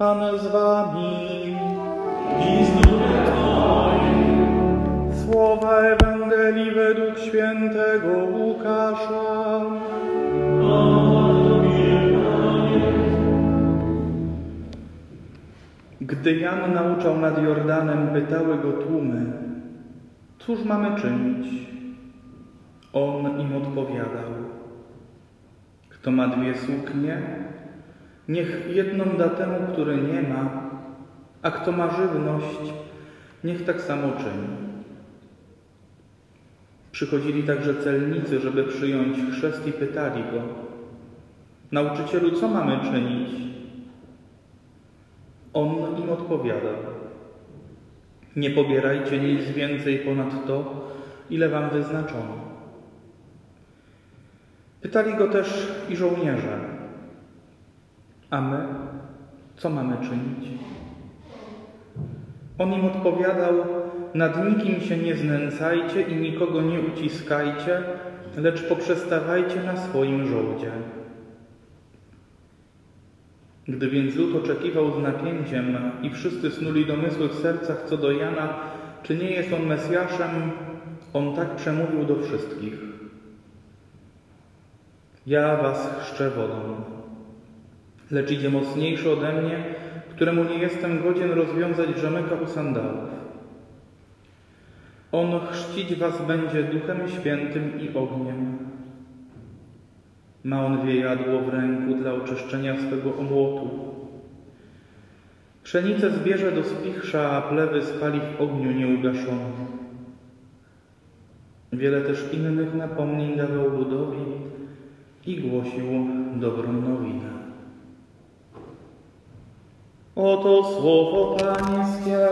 Pan z wami. I z Twoim. Słowa Ewangelii według świętego Łukasza. Gdy Jan nauczał nad Jordanem, pytały go tłumy, cóż mamy czynić? On im odpowiadał, kto ma dwie suknie, niech jedną da temu, który nie ma, a kto ma żywność, niech tak samo czyni. Przychodzili także celnicy, żeby przyjąć chrzest i pytali go, nauczycielu, co mamy czynić? On im odpowiadał, nie pobierajcie nic więcej ponad to, ile wam wyznaczono. Pytali go też i żołnierze, a my co mamy czynić? On im odpowiadał, nad nikim się nie znęcajcie i nikogo nie uciskajcie, lecz poprzestawajcie na swoim żołdzie. Gdy więc lud oczekiwał z napięciem i wszyscy snuli domysły w sercach co do Jana, czy nie jest on Mesjaszem, on tak przemówił do wszystkich. Ja was chrzczę wodą, lecz idzie mocniejszy ode mnie, któremu nie jestem godzien rozwiązać rzemyka u sandałów. On chrzcić was będzie Duchem Świętym i ogniem. Ma on wiejadło w ręku dla oczyszczenia swego omłotu. Pszenicę zbierze do spichrza, a plewy spali w ogniu nieugaszonym. Wiele też innych napomnień dawał ludowi i głosił dobrą nowinę. Oto słowo Pańskie.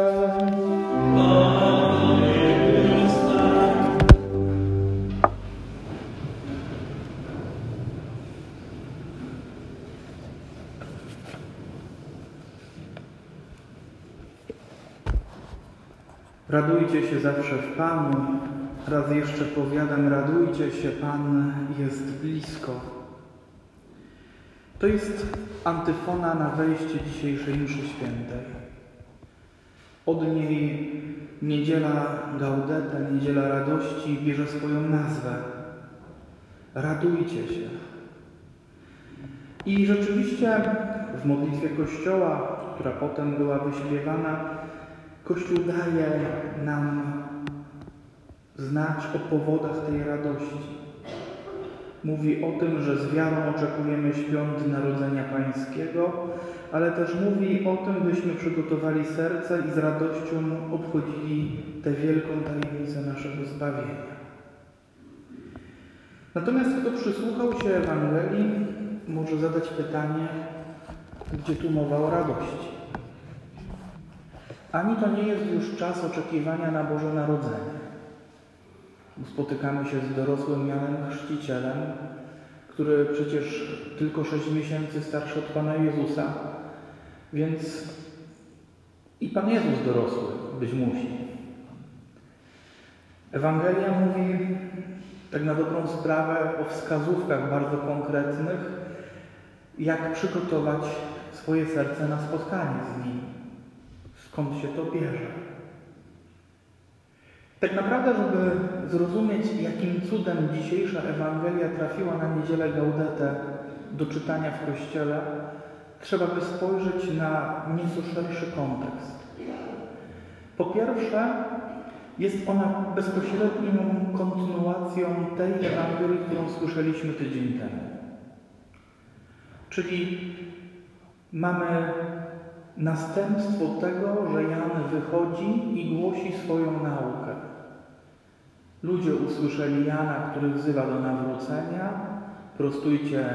Radujcie się zawsze w Panu. Raz jeszcze powiadam, radujcie się, Pan jest blisko. To jest antyfona na wejście dzisiejszej mszy świętej. Od niej niedziela Gaudete, niedziela radości bierze swoją nazwę. Radujcie się. I rzeczywiście w modlitwie Kościoła, która potem była wyśpiewana, Kościół daje nam znać o powodach tej radości. Mówi o tym, że z wiarą oczekujemy świąt Narodzenia Pańskiego, ale też mówi o tym, byśmy przygotowali serce i z radością obchodzili tę wielką tajemnicę naszego zbawienia. Natomiast kto przysłuchał się Ewangelii, może zadać pytanie, gdzie tu mowa o radości. Ani to nie jest już czas oczekiwania na Boże Narodzenie. Spotykamy się z dorosłym Janem Chrzcicielem, który przecież tylko sześć miesięcy starszy od Pana Jezusa, więc i Pan Jezus dorosły być musi. Ewangelia mówi tak na dobrą sprawę o wskazówkach bardzo konkretnych, jak przygotować swoje serce na spotkanie z Nim. Skąd się to bierze? Tak naprawdę, żeby zrozumieć, jakim cudem dzisiejsza Ewangelia trafiła na niedzielę Gaudete do czytania w Kościele, trzeba by spojrzeć na nieco szerszy kontekst. Po pierwsze, jest ona bezpośrednią kontynuacją tej Ewangelii, którą słyszeliśmy tydzień temu. Czyli mamy następstwo tego, że Jan wychodzi i głosi swoją naukę. Ludzie usłyszeli Jana, który wzywa do nawrócenia, prostujcie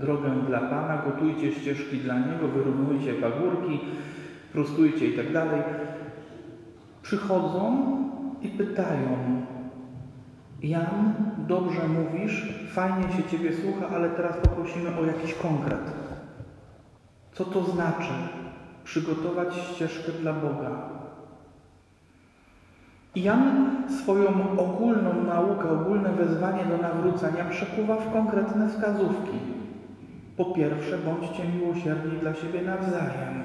drogę dla Pana, gotujcie ścieżki dla Niego, wyrównujcie pagórki, prostujcie i tak dalej. Przychodzą i pytają, Jan, dobrze mówisz, fajnie się Ciebie słucha, ale teraz poprosimy o jakiś konkret. Co to znaczy przygotować ścieżkę dla Boga? Jan swoją ogólną naukę, ogólne wezwanie do nawrócenia przekuwa w konkretne wskazówki. Po pierwsze, bądźcie miłosierni dla siebie nawzajem.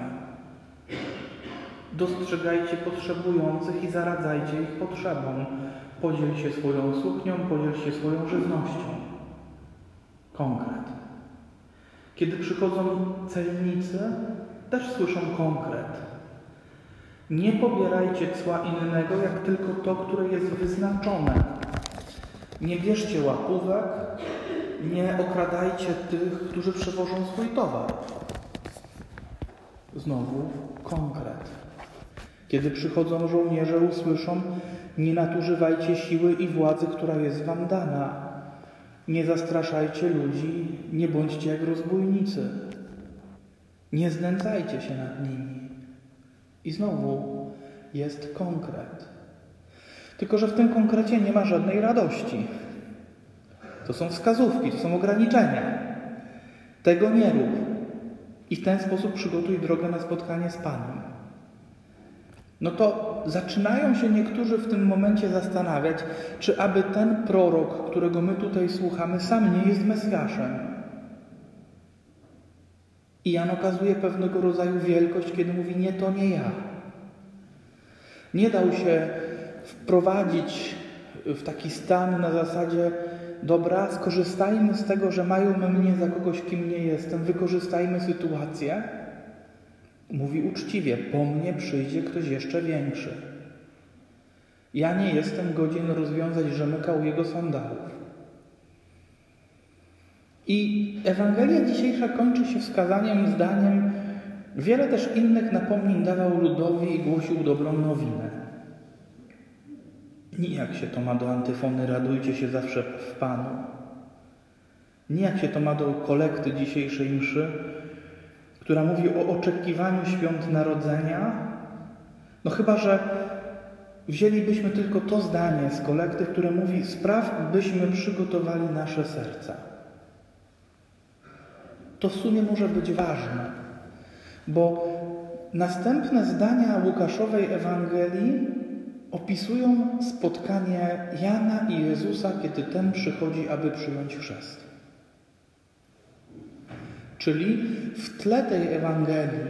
Dostrzegajcie potrzebujących i zaradzajcie ich potrzebom. Podziel się swoją suknią, podziel się swoją żywnością. Konkret. Kiedy przychodzą celnicy, też słyszą konkret. Nie pobierajcie cła innego, jak tylko to, które jest wyznaczone. Nie bierzcie łapówek, nie okradajcie tych, którzy przewożą swój towar. Znowu konkret. Kiedy przychodzą żołnierze, usłyszą: Nie nadużywajcie siły i władzy, która jest wam dana. Nie zastraszajcie ludzi, nie bądźcie jak rozbójnicy. Nie znęcajcie się nad nimi. I znowu jest konkret. Tylko, że w tym konkrecie nie ma żadnej radości. To są wskazówki, to są ograniczenia. Tego nie rób. I w ten sposób przygotuj drogę na spotkanie z Panem. No to zaczynają się niektórzy w tym momencie zastanawiać, czy aby ten prorok, którego my tutaj słuchamy, sam nie jest Mesjaszem. I Jan okazuje pewnego rodzaju wielkość, kiedy mówi: Nie, to nie ja. Nie dał się wprowadzić w taki stan na zasadzie: Dobra, skorzystajmy z tego, że mają mnie za kogoś, kim nie jestem, wykorzystajmy sytuację. Mówi uczciwie: Po mnie przyjdzie ktoś jeszcze większy. Ja nie jestem godzien rozwiązać rzemyka u jego sandałów. I Ewangelia dzisiejsza kończy się wskazaniem, zdaniem, wiele też innych napomnień dawał ludowi i głosił dobrą nowinę. Nijak się to ma do antyfony radujcie się zawsze w Panu. Nijak się to ma do kolekty dzisiejszej mszy, która mówi o oczekiwaniu świąt narodzenia. No chyba, że wzięlibyśmy tylko to zdanie z kolekty, które mówi spraw, byśmy przygotowali nasze serca to w sumie może być ważne, bo następne zdania Łukaszowej Ewangelii opisują spotkanie Jana i Jezusa, kiedy ten przychodzi, aby przyjąć chrzest. Czyli w tle tej Ewangelii,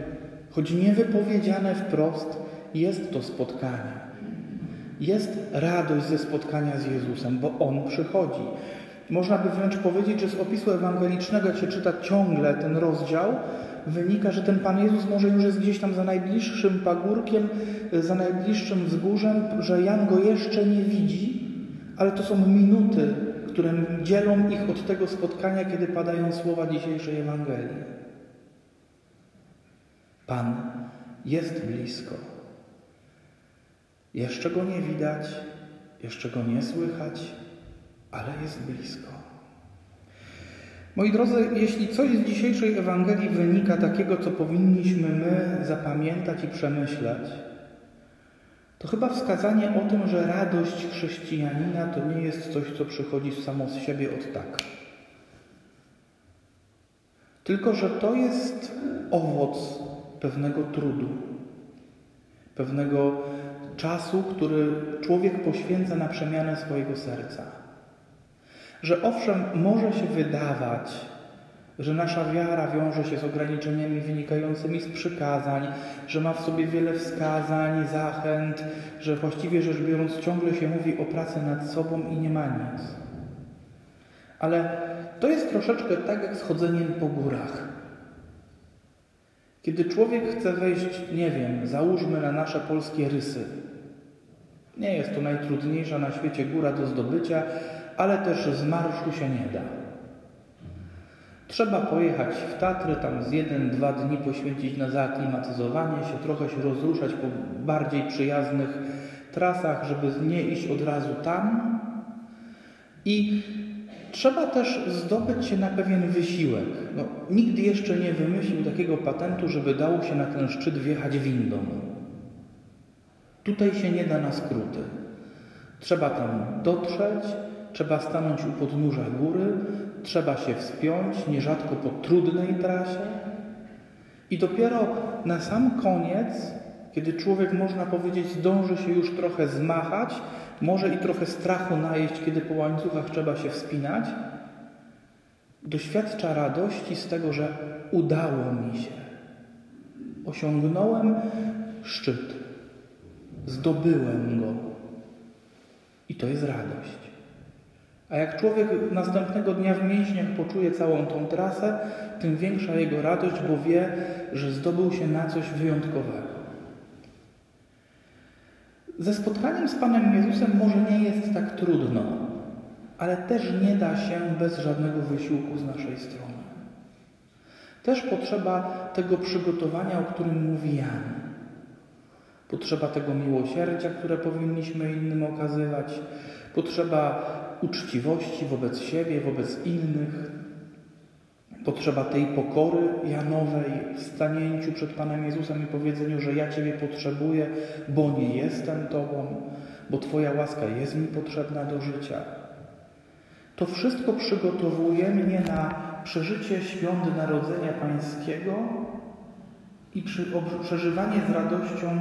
choć nie wypowiedziane wprost, jest to spotkanie. Jest radość ze spotkania z Jezusem, bo On przychodzi. Można by wręcz powiedzieć, że z opisu ewangelicznego, jak się czyta ciągle ten rozdział, wynika, że ten Pan Jezus może już jest gdzieś tam za najbliższym pagórkiem, za najbliższym wzgórzem, że Jan go jeszcze nie widzi, ale to są minuty, które dzielą ich od tego spotkania, kiedy padają słowa dzisiejszej Ewangelii. Pan jest blisko. Jeszcze go nie widać, jeszcze go nie słychać, ale jest blisko. Moi drodzy, jeśli coś z dzisiejszej Ewangelii wynika takiego, co powinniśmy my zapamiętać i przemyśleć, to chyba wskazanie o tym, że radość chrześcijanina to nie jest coś, co przychodzi samo z siebie od tak. Tylko, że to jest owoc pewnego trudu, pewnego czasu, który człowiek poświęca na przemianę swojego serca. Że owszem, może się wydawać, że nasza wiara wiąże się z ograniczeniami wynikającymi z przykazań, że ma w sobie wiele wskazań, zachęt, że właściwie rzecz biorąc ciągle się mówi o pracy nad sobą i nie ma nic. Ale to jest troszeczkę tak jak z chodzeniem po górach. Kiedy człowiek chce wejść, nie wiem, załóżmy na nasze polskie rysy. Nie jest to najtrudniejsza na świecie góra do zdobycia, ale też z marszu się nie da. Trzeba pojechać w Tatry, tam z jeden, dwa dni poświęcić na zaaklimatyzowanie się, trochę się rozruszać po bardziej przyjaznych trasach, żeby nie iść od razu tam. I trzeba też zdobyć się na pewien wysiłek. No, nikt jeszcze nie wymyślił takiego patentu, żeby dało się na ten szczyt wjechać windą. Tutaj się nie da na skróty. Trzeba tam dotrzeć, Trzeba stanąć u podnóża góry, trzeba się wspiąć, nierzadko po trudnej trasie. I dopiero na sam koniec, kiedy człowiek, można powiedzieć, zdąży się już trochę zmachać, może i trochę strachu najeść, kiedy po łańcuchach trzeba się wspinać, doświadcza radości z tego, że udało mi się. Osiągnąłem szczyt. Zdobyłem go. I to jest radość. A jak człowiek następnego dnia w mięśniach poczuje całą tą trasę, tym większa jego radość, bo wie, że zdobył się na coś wyjątkowego. Ze spotkaniem z Panem Jezusem może nie jest tak trudno, ale też nie da się bez żadnego wysiłku z naszej strony. Też potrzeba tego przygotowania, o którym mówi Jan. Potrzeba tego miłosierdzia, które powinniśmy innym okazywać. Potrzeba uczciwości wobec siebie, wobec innych. Potrzeba tej pokory Janowej w stanięciu przed Panem Jezusem i powiedzeniu, że ja Ciebie potrzebuję, bo nie jestem Tobą, bo Twoja łaska jest mi potrzebna do życia. To wszystko przygotowuje mnie na przeżycie świąt Narodzenia Pańskiego i przeżywanie z radością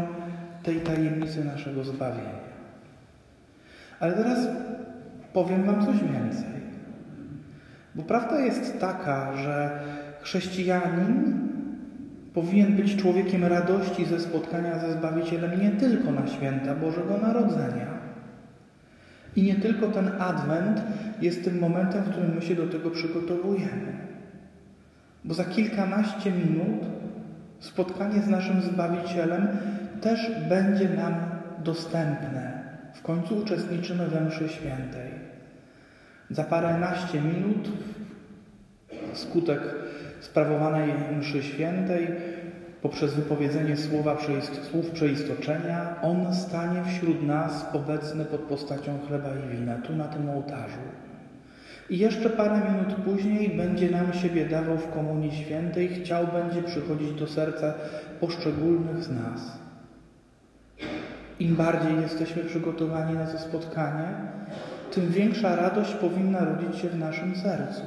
tej tajemnicy naszego zbawienia. Ale teraz powiem Wam coś więcej. Bo prawda jest taka, że chrześcijanin powinien być człowiekiem radości ze spotkania ze Zbawicielem nie tylko na święta Bożego Narodzenia. I nie tylko ten adwent jest tym momentem, w którym my się do tego przygotowujemy. Bo za kilkanaście minut spotkanie z naszym Zbawicielem też będzie nam dostępne. W końcu uczestniczymy we mszy świętej. Za paręnaście minut skutek sprawowanej mszy świętej poprzez wypowiedzenie słowa, słów przeistoczenia, On stanie wśród nas obecny pod postacią chleba i wina, tu na tym ołtarzu. I jeszcze parę minut później będzie nam siebie dawał w Komunii Świętej, chciał będzie przychodzić do serca poszczególnych z nas. Im bardziej jesteśmy przygotowani na to spotkanie, tym większa radość powinna rodzić się w naszym sercu.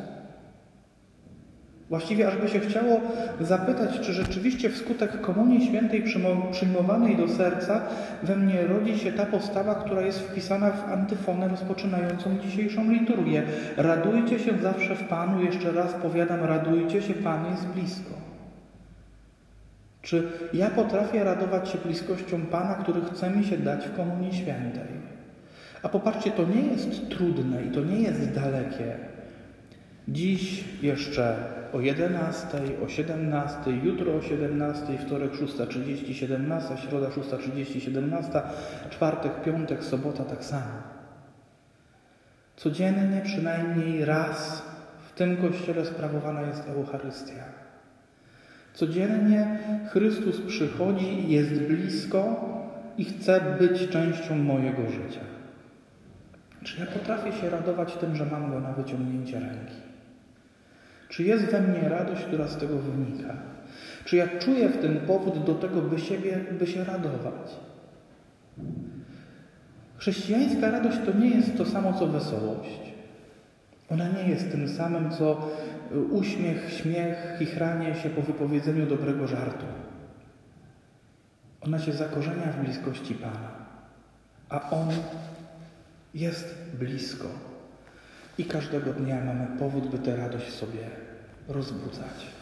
Właściwie aż by się chciało zapytać, czy rzeczywiście wskutek Komunii Świętej przyjmowanej do serca we mnie rodzi się ta postawa, która jest wpisana w antyfonę rozpoczynającą dzisiejszą liturgię. Radujcie się zawsze w Panu, jeszcze raz powiadam, radujcie się, Pan jest blisko. Czy ja potrafię radować się bliskością Pana, który chce mi się dać w Komunii Świętej? A popatrzcie, to nie jest trudne i to nie jest dalekie. Dziś jeszcze o 11, o 17, jutro o 17, wtorek 6.30, 17, środa 6.30, 17, czwartek, piątek, sobota tak samo. Codziennie przynajmniej raz w tym kościele sprawowana jest Eucharystia. Codziennie Chrystus przychodzi, jest blisko i chce być częścią mojego życia. Czy ja potrafię się radować tym, że mam go na wyciągnięcie ręki? Czy jest we mnie radość, która z tego wynika? Czy ja czuję w tym powód do tego, by, siebie, by się radować? Chrześcijańska radość to nie jest to samo, co wesołość. Ona nie jest tym samym, co uśmiech, śmiech, chichranie się po wypowiedzeniu dobrego żartu. Ona się zakorzenia w bliskości Pana, a On jest blisko. I każdego dnia mamy powód, by tę radość sobie rozbudzać.